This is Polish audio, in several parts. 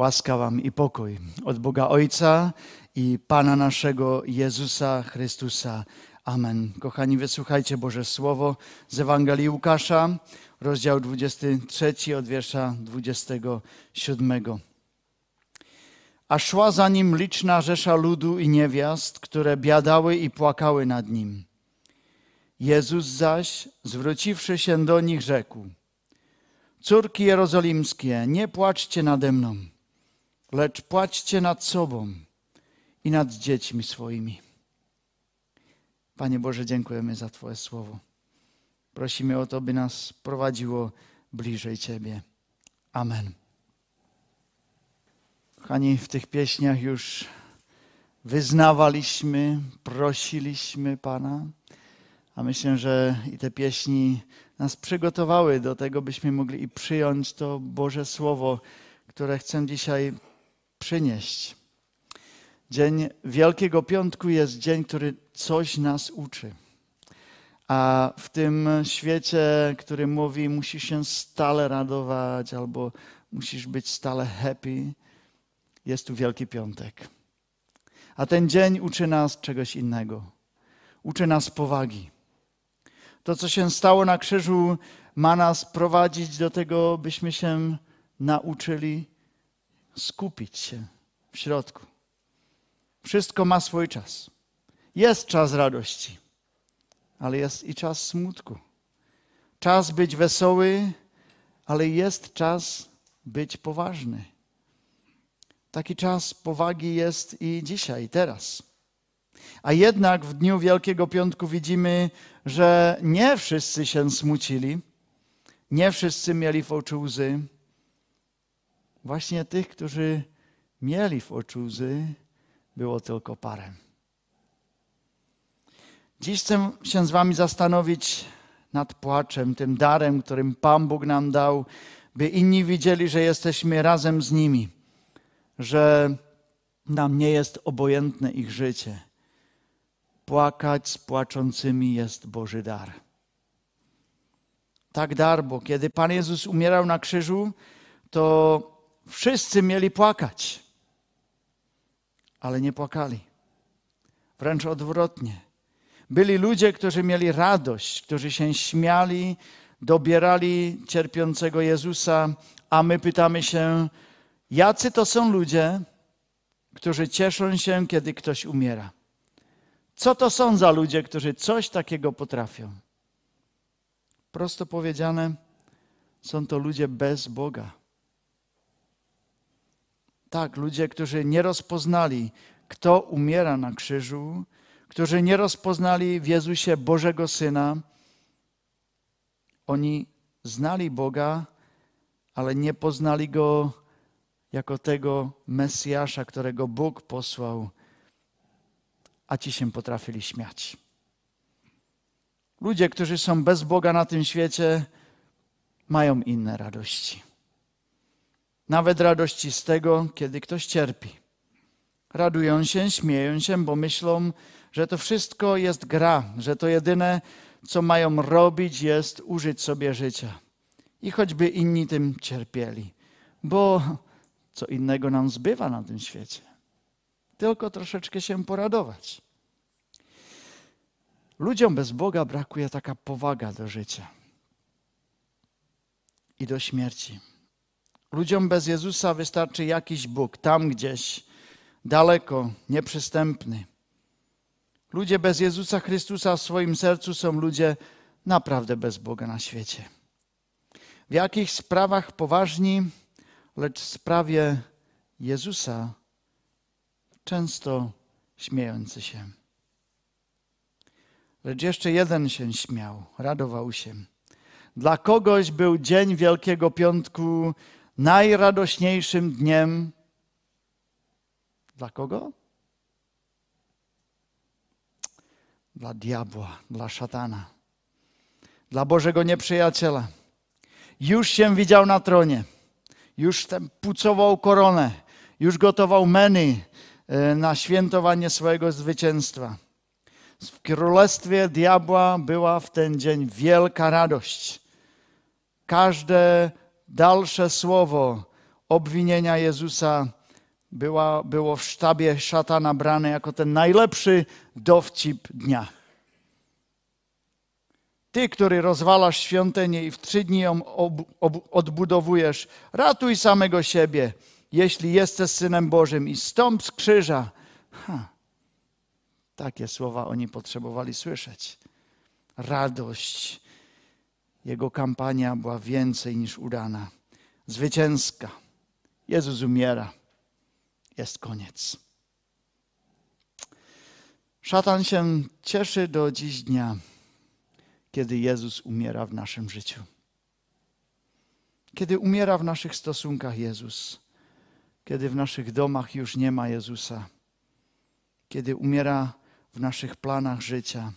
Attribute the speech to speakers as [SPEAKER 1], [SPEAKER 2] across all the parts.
[SPEAKER 1] Łaska Wam i pokój od Boga Ojca i Pana naszego Jezusa Chrystusa. Amen. Kochani, wysłuchajcie Boże Słowo z Ewangelii Łukasza, rozdział 23 od wiersza 27. A szła za nim liczna rzesza ludu i niewiast, które biadały i płakały nad nim. Jezus zaś, zwróciwszy się do nich, rzekł: Córki jerozolimskie, nie płaczcie nade mną lecz płaćcie nad sobą i nad dziećmi swoimi. Panie Boże, dziękujemy za Twoje słowo. Prosimy o to, by nas prowadziło bliżej Ciebie. Amen. Kochani, w tych pieśniach już wyznawaliśmy, prosiliśmy Pana, a myślę, że i te pieśni nas przygotowały do tego, byśmy mogli i przyjąć to Boże Słowo, które chcę dzisiaj przynieść. Dzień Wielkiego Piątku jest dzień, który coś nas uczy. A w tym świecie, który mówi, musisz się stale radować albo musisz być stale happy, jest tu Wielki Piątek. A ten dzień uczy nas czegoś innego. Uczy nas powagi. To, co się stało na krzyżu, ma nas prowadzić do tego, byśmy się nauczyli skupić się w środku. Wszystko ma swój czas. Jest czas radości, ale jest i czas smutku. Czas być wesoły, ale jest czas być poważny. Taki czas powagi jest i dzisiaj, teraz. A jednak w dniu Wielkiego Piątku widzimy, że nie wszyscy się smucili, nie wszyscy mieli oczu łzy Właśnie tych, którzy mieli w oczu łzy, było tylko parę. Dziś chcę się z Wami zastanowić nad płaczem, tym darem, którym Pan Bóg nam dał, by inni widzieli, że jesteśmy razem z nimi, że nam nie jest obojętne ich życie. Płakać z płaczącymi jest Boży dar. Tak dar, bo kiedy Pan Jezus umierał na krzyżu, to Wszyscy mieli płakać, ale nie płakali. Wręcz odwrotnie. Byli ludzie, którzy mieli radość, którzy się śmiali, dobierali cierpiącego Jezusa, a my pytamy się, jacy to są ludzie, którzy cieszą się, kiedy ktoś umiera? Co to są za ludzie, którzy coś takiego potrafią? Prosto powiedziane, są to ludzie bez Boga. Tak, ludzie, którzy nie rozpoznali, kto umiera na krzyżu, którzy nie rozpoznali w Jezusie Bożego Syna. Oni znali Boga, ale nie poznali Go jako tego Mesjasza, którego Bóg posłał, a ci się potrafili śmiać. Ludzie, którzy są bez Boga na tym świecie, mają inne radości nawet radości z tego, kiedy ktoś cierpi. Radują się, śmieją się, bo myślą, że to wszystko jest gra, że to jedyne, co mają robić, jest użyć sobie życia. I choćby inni tym cierpieli, bo co innego nam zbywa na tym świecie. Tylko troszeczkę się poradować. Ludziom bez Boga brakuje taka powaga do życia i do śmierci. Ludziom bez Jezusa wystarczy jakiś Bóg, tam gdzieś, daleko, nieprzystępny. Ludzie bez Jezusa Chrystusa w swoim sercu są ludzie naprawdę bez Boga na świecie. W jakichś sprawach poważni, lecz w sprawie Jezusa często śmiejący się. Lecz jeszcze jeden się śmiał, radował się. Dla kogoś był dzień Wielkiego Piątku najradośniejszym dniem dla kogo? Dla diabła, dla szatana, dla Bożego nieprzyjaciela. Już się widział na tronie, już pucował koronę, już gotował meny e, na świętowanie swojego zwycięstwa. W królestwie diabła była w ten dzień wielka radość. Każde dalsze słowo obwinienia Jezusa była, było w sztabie szatana brane jako ten najlepszy dowcip dnia. Ty, który rozwalasz świątynię i w trzy dni ją ob, ob, odbudowujesz, ratuj samego siebie, jeśli jesteś synem Bożym i stąp z krzyża. Ha. Takie słowa oni potrzebowali słyszeć. Radość. Jego kampania była więcej niż udana. Zwycięska. Jezus umiera. Jest koniec. Szatan się cieszy do dziś dnia, kiedy Jezus umiera w naszym życiu. Kiedy umiera w naszych stosunkach Jezus, kiedy w naszych domach już nie ma Jezusa, kiedy umiera w naszych planach życia.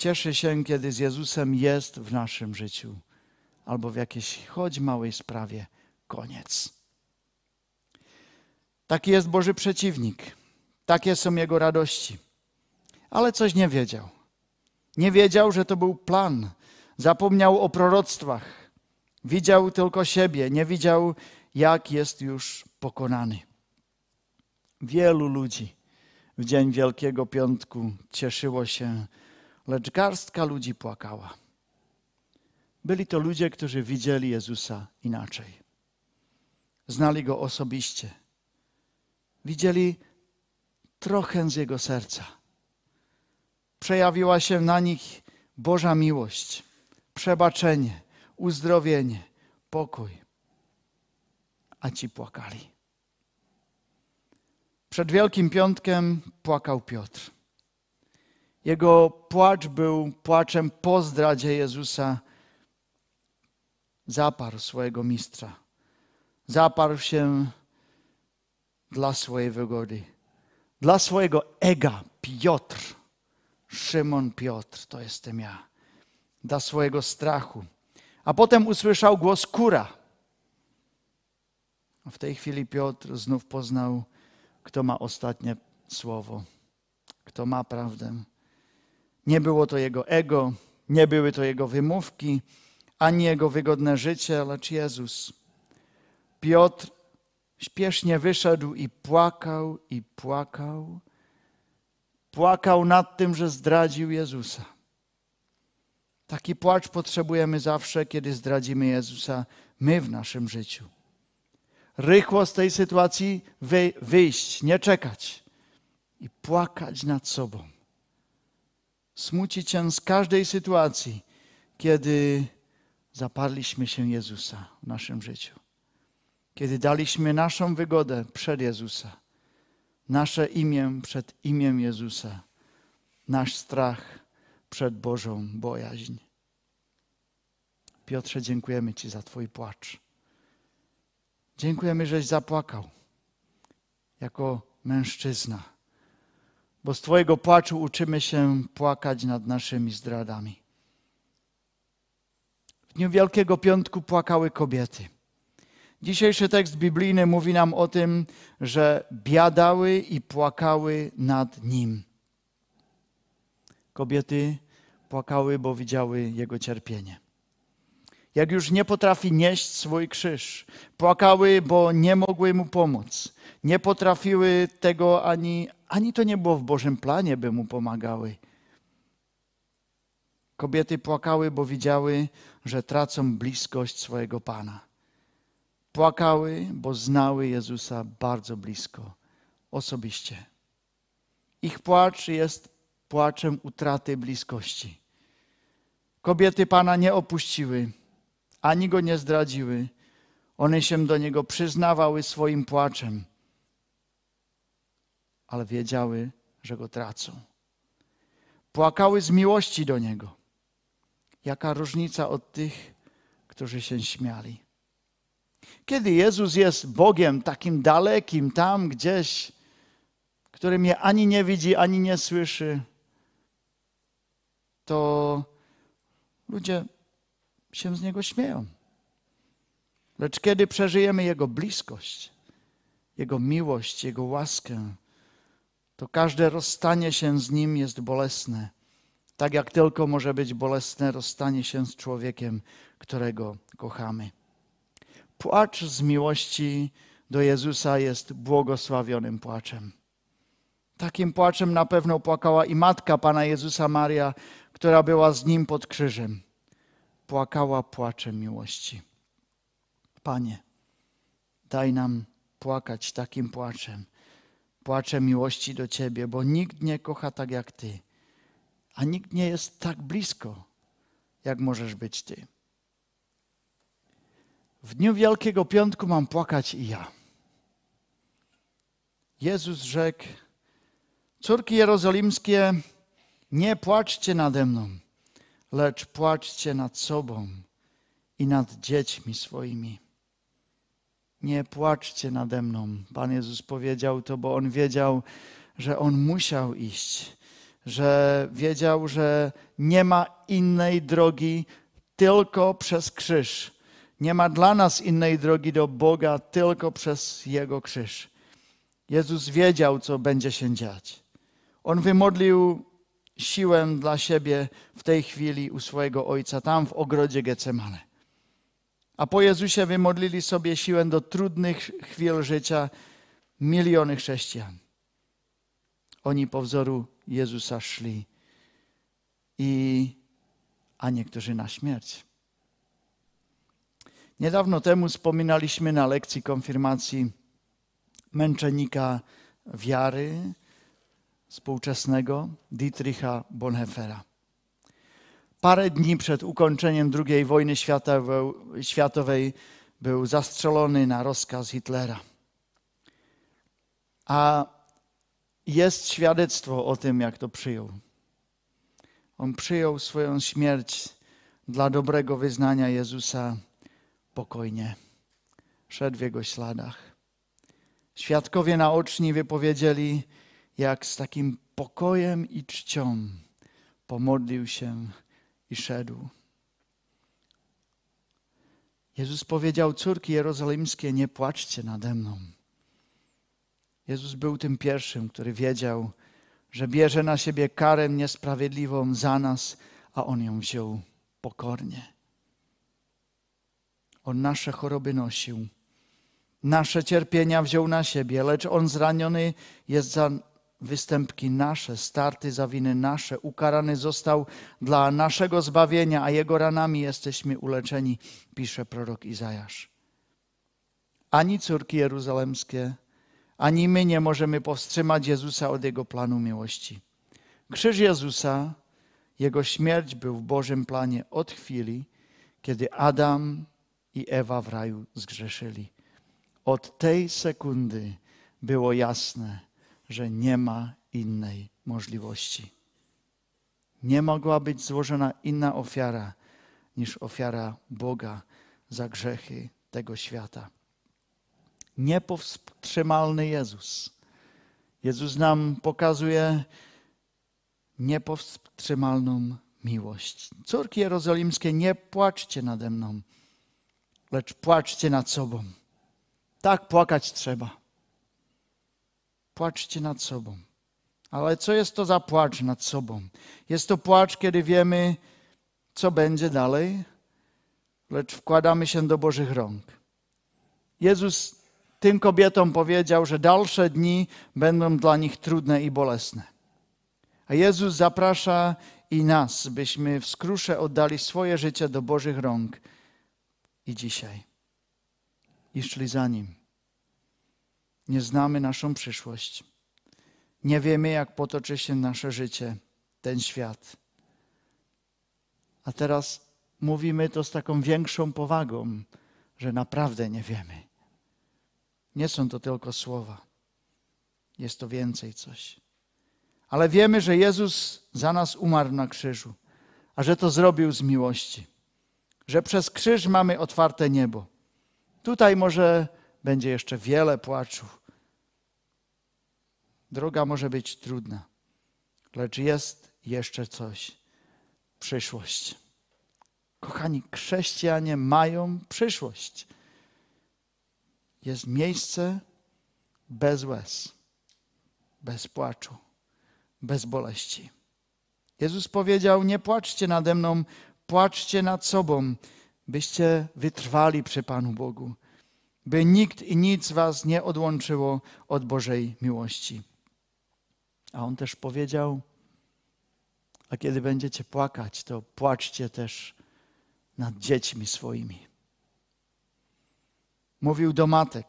[SPEAKER 1] Cieszy się, kiedy z Jezusem jest w naszym życiu, albo w jakiejś choć małej sprawie koniec. Taki jest Boży przeciwnik. Takie są jego radości. Ale coś nie wiedział. Nie wiedział, że to był plan. Zapomniał o proroctwach. Widział tylko siebie, nie widział, jak jest już pokonany. Wielu ludzi w dzień Wielkiego Piątku cieszyło się, lecz garstka ludzi płakała. Byli to ludzie, którzy widzieli Jezusa inaczej. Znali go osobiście. Widzieli trochę z jego serca. Przejawiła się na nich Boża miłość, przebaczenie, uzdrowienie, pokój. A ci płakali. Przed Wielkim Piątkiem płakał Piotr. Jego płacz był płaczem po zdradzie Jezusa. Zaparł swojego mistrza. Zaparł się dla swojej wygody, dla swojego ega. Piotr, Szymon Piotr, to jestem ja. Dla swojego strachu. A potem usłyszał głos kura. W tej chwili Piotr znów poznał kto ma ostatnie słowo, kto ma prawdę. Nie było to jego ego, nie były to jego wymówki, ani jego wygodne życie, lecz Jezus. Piotr śpiesznie wyszedł i płakał, i płakał. Płakał nad tym, że zdradził Jezusa. Taki płacz potrzebujemy zawsze, kiedy zdradzimy Jezusa my w naszym życiu rychło z tej sytuacji wyjść, nie czekać i płakać nad sobą. Smucić się z każdej sytuacji, kiedy zaparliśmy się Jezusa w naszym życiu. Kiedy daliśmy naszą wygodę przed Jezusa, nasze imię przed imię Jezusa, nasz strach przed Bożą bojaźń. Piotrze, dziękujemy Ci za Twój płacz. Dziękujemy, żeś zapłakał jako mężczyzna, bo z Twojego płaczu uczymy się płakać nad naszymi zdradami. W dniu Wielkiego Piątku płakały kobiety. Dzisiejszy tekst biblijny mówi nam o tym, że biadały i płakały nad nim. Kobiety płakały, bo widziały jego cierpienie jak już nie potrafi nieść swój krzyż. Płakały, bo nie mogły mu pomóc. Nie potrafiły tego ani, ani to nie było w Bożym planie, by mu pomagały. Kobiety płakały, bo widziały, że tracą bliskość swojego Pana. Płakały, bo znały Jezusa bardzo blisko, osobiście. Ich płacz jest płaczem utraty bliskości. Kobiety Pana nie opuściły ani go nie zdradziły. One się do niego przyznawały swoim płaczem, ale wiedziały, że go tracą. Płakały z miłości do niego. Jaka różnica od tych, którzy się śmiali. Kiedy Jezus jest Bogiem takim dalekim, tam gdzieś, który mnie ani nie widzi, ani nie słyszy, to ludzie się z Niego śmieją. Lecz kiedy przeżyjemy Jego bliskość, Jego miłość, Jego łaskę, to każde rozstanie się z Nim jest bolesne. Tak jak tylko może być bolesne rozstanie się z człowiekiem, którego kochamy. Płacz z miłości do Jezusa jest błogosławionym płaczem. Takim płaczem na pewno płakała i matka Pana Jezusa Maria, która była z nim pod krzyżem. Płakała płaczem miłości. Panie, daj nam płakać takim płaczem, płaczem miłości do Ciebie, bo nikt nie kocha tak jak Ty, a nikt nie jest tak blisko, jak możesz być Ty. W dniu Wielkiego Piątku mam płakać i ja. Jezus rzekł, córki jerozolimskie, nie płaczcie nade mną, lecz płaczcie nad sobą i nad dziećmi swoimi. Nie płaczcie nade mną. Pan Jezus powiedział to, bo on wiedział, że on musiał iść, że wiedział, że nie ma innej drogi tylko przez krzyż. Nie ma dla nas innej drogi do Boga tylko przez Jego krzyż. Jezus wiedział, co będzie się dziać. On wymodlił siłę dla siebie w tej chwili u swojego Ojca, tam w ogrodzie Getsemane. A po Jezusie wymodlili sobie siłę do trudnych chwil życia miliony chrześcijan. Oni po wzoru Jezusa szli, i, a niektórzy na śmierć. Niedawno temu wspominaliśmy na lekcji konfirmacji męczennika wiary współczesnego Dietricha Bonhoeffera. Parę dni przed ukończeniem II wojny światowej był zastrzelony na rozkaz Hitlera. A jest świadectwo o tym, jak to przyjął. On przyjął swoją śmierć dla dobrego wyznania Jezusa spokojnie. Szedł w jego śladach. Świadkowie naoczni wypowiedzieli, jak z takim pokojem i czcią pomodlił się i szedł. Jezus powiedział: Córki jerozolimskie, nie płaczcie nade mną. Jezus był tym pierwszym, który wiedział, że bierze na siebie karę niesprawiedliwą za nas, a on ją wziął pokornie. On nasze choroby nosił, nasze cierpienia wziął na siebie, lecz On zraniony jest za występki nasze, starty za winy nasze, ukarany został dla naszego zbawienia, a Jego ranami jesteśmy uleczeni, pisze prorok Izajasz. Ani córki jeruzalemskie, ani my nie możemy powstrzymać Jezusa od Jego planu miłości. Krzyż Jezusa, Jego śmierć był w Bożym planie od chwili, kiedy Adam i Ewa w raju zgrzeszyli. Od tej sekundy było jasne, że nie ma innej możliwości. Nie mogła być złożona inna ofiara niż ofiara Boga za grzechy tego świata. Niepowstrzymalny Jezus. Jezus nam pokazuje niepowstrzymalną miłość. Córki jerozolimskie, nie płaczcie nade mną lecz płaczcie nad sobą. Tak płakać trzeba. Płaczcie nad sobą. Ale co jest to za płacz nad sobą? Jest to płacz, kiedy wiemy, co będzie dalej, lecz wkładamy się do Bożych rąk. Jezus tym kobietom powiedział, że dalsze dni będą dla nich trudne i bolesne. A Jezus zaprasza i nas, byśmy w skrusze oddali swoje życie do Bożych rąk i dzisiaj. I szli za Nim. Nie znamy naszą przyszłość. Nie wiemy, jak potoczy się nasze życie, ten świat. A teraz mówimy to z taką większą powagą, że naprawdę nie wiemy. Nie są to tylko słowa. Jest to więcej coś. Ale wiemy, że Jezus za nas umarł na krzyżu, a że to zrobił z miłości że przez krzyż mamy otwarte niebo. Tutaj może będzie jeszcze wiele płaczu. Droga może być trudna, lecz jest jeszcze coś przyszłość. Kochani, chrześcijanie mają przyszłość. Jest miejsce bez łez, bez płaczu, bez boleści. Jezus powiedział: Nie płaczcie nade mną, płaczcie nad sobą, byście wytrwali przy Panu Bogu. by nikt i nic was nie odłączyło od Bożej miłości. A on też powiedział: A kiedy będziecie płakać, to płaczcie też nad dziećmi swoimi. Mówił do matek.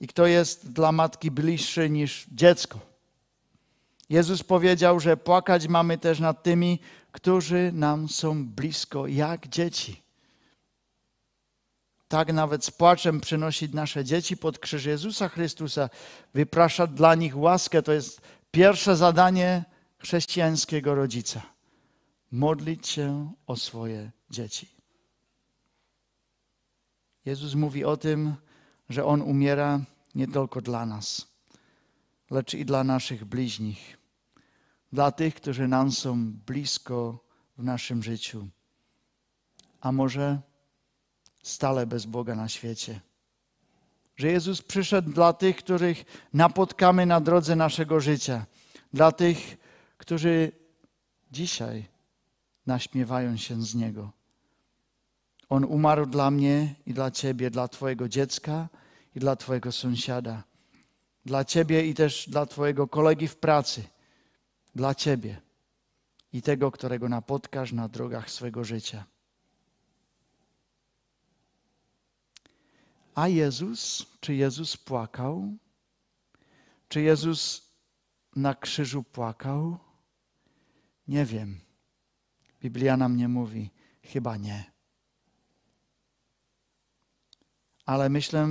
[SPEAKER 1] I kto jest dla matki bliższy niż dziecko? Jezus powiedział, że płakać mamy też nad tymi, którzy nam są blisko, jak dzieci. Tak nawet z płaczem przynosić nasze dzieci pod krzyż Jezusa Chrystusa, wypraszać dla nich łaskę. To jest pierwsze zadanie chrześcijańskiego rodzica. Modlić się o swoje dzieci. Jezus mówi o tym, że On umiera nie tylko dla nas, lecz i dla naszych bliźnich, dla tych, którzy nam są blisko w naszym życiu, a może stale bez Boga na świecie. Że Jezus przyszedł dla tych, których napotkamy na drodze naszego życia, dla tych, którzy dzisiaj naśmiewają się z Niego. On umarł dla mnie i dla Ciebie, dla Twojego dziecka i dla Twojego sąsiada, dla Ciebie i też dla Twojego kolegi w pracy, dla Ciebie i tego, którego napotkasz na drogach swego życia. A Jezus, czy Jezus płakał? Czy Jezus na krzyżu płakał? Nie wiem. Biblia nam nie mówi, chyba nie. Ale myślę,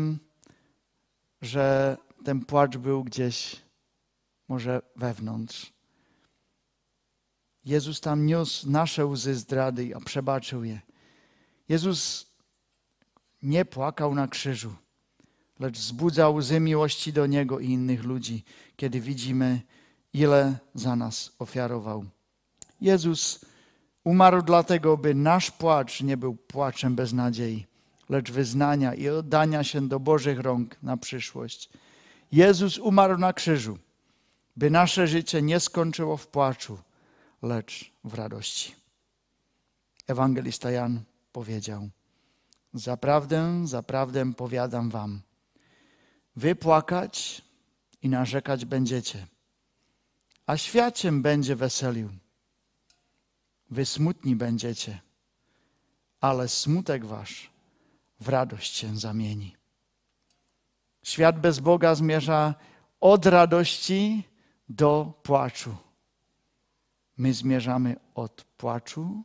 [SPEAKER 1] że ten płacz był gdzieś może wewnątrz. Jezus tam niósł nasze łzy zdrady, a przebaczył je. Jezus nie płakał na krzyżu, lecz wzbudzał łzy miłości do Niego i innych ludzi, kiedy widzimy, ile za nas ofiarował. Jezus umarł dlatego, by nasz płacz nie był płaczem bez nadziei, lecz wyznania i oddania się do Bożych rąk na przyszłość. Jezus umarł na krzyżu, by nasze życie nie skończyło w płaczu, lecz w radości. Ewangelista Jan powiedział: Zaprawdę, zaprawdę powiadam wam, wy płakać i narzekać będziecie, a świat się będzie weselił. Wy smutni będziecie, ale smutek wasz w radość się zamieni. Świat bez Boga zmierza od radości do płaczu. My zmierzamy od płaczu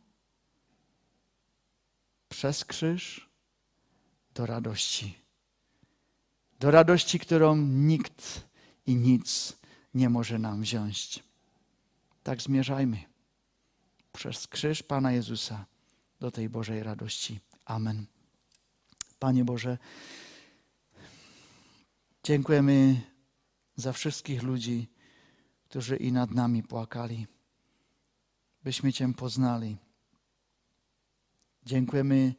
[SPEAKER 1] przez krzyż do radości. Do radości, którą nikt i nic nie może nam wziąć. Tak zmierzajmy przez krzyż Pana Jezusa do tej Bożej radości. Amen. Panie Boże, dziękujemy za wszystkich ludzi, którzy i nad nami płakali, byśmy Cię poznali. Dziękujemy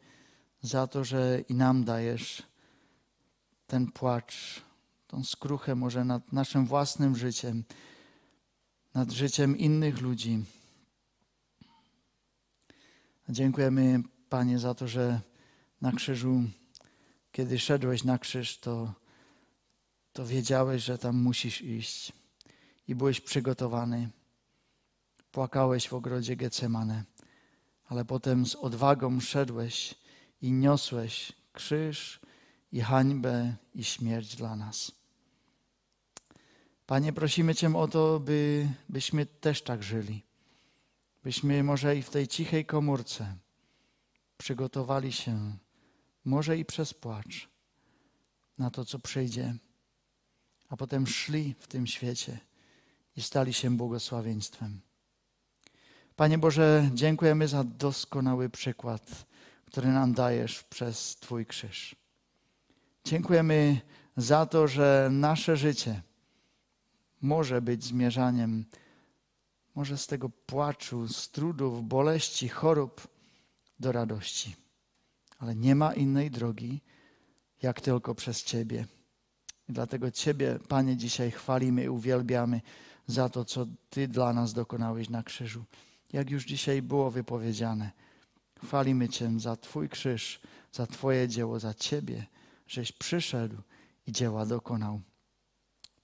[SPEAKER 1] za to, że i nam dajesz ten płacz, tą skruchę może nad naszym własnym życiem, nad życiem innych ludzi. Dziękujemy, Panie, za to, że na krzyżu, kiedy szedłeś na krzyż, to, to wiedziałeś, że tam musisz iść i byłeś przygotowany. Płakałeś w ogrodzie Getsemane, ale potem z odwagą szedłeś i niosłeś krzyż i hańbę i śmierć dla nas. Panie, prosimy Cię o to, by, byśmy też tak żyli. Byśmy może i w tej cichej komórce przygotowali się, może i przez płacz, na to, co przyjdzie, a potem szli w tym świecie i stali się błogosławieństwem. Panie Boże, dziękujemy za doskonały przykład który nam dajesz przez Twój krzyż. Dziękujemy za to, że nasze życie może być zmierzaniem, może z tego płaczu, z trudów, boleści, chorób do radości. Ale nie ma innej drogi, jak tylko przez Ciebie. I dlatego Ciebie, Panie, dzisiaj chwalimy i uwielbiamy za to, co Ty dla nas dokonałeś na krzyżu. Jak już dzisiaj było wypowiedziane. Chwalimy Cię za Twój krzyż, za Twoje dzieło, za Ciebie, żeś przyszedł i dzieła dokonał.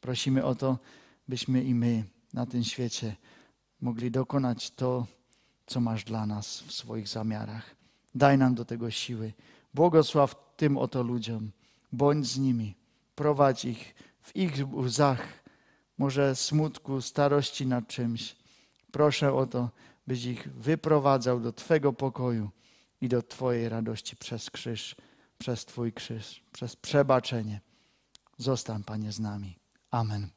[SPEAKER 1] Prosimy o to, byśmy i my na tym świecie mogli dokonać to, co masz dla nas w swoich zamiarach. Daj nam do tego siły. Błogosław tym oto ludziom. Bądź z nimi. Prowadź ich w ich łzach, może smutku, starości nad czymś. Proszę o to, byś ich wyprowadzał do Twego pokoju i do Twojej radości przez krzyż, przez Twój krzyż, przez przebaczenie. Zostań, Panie, z nami. Amen.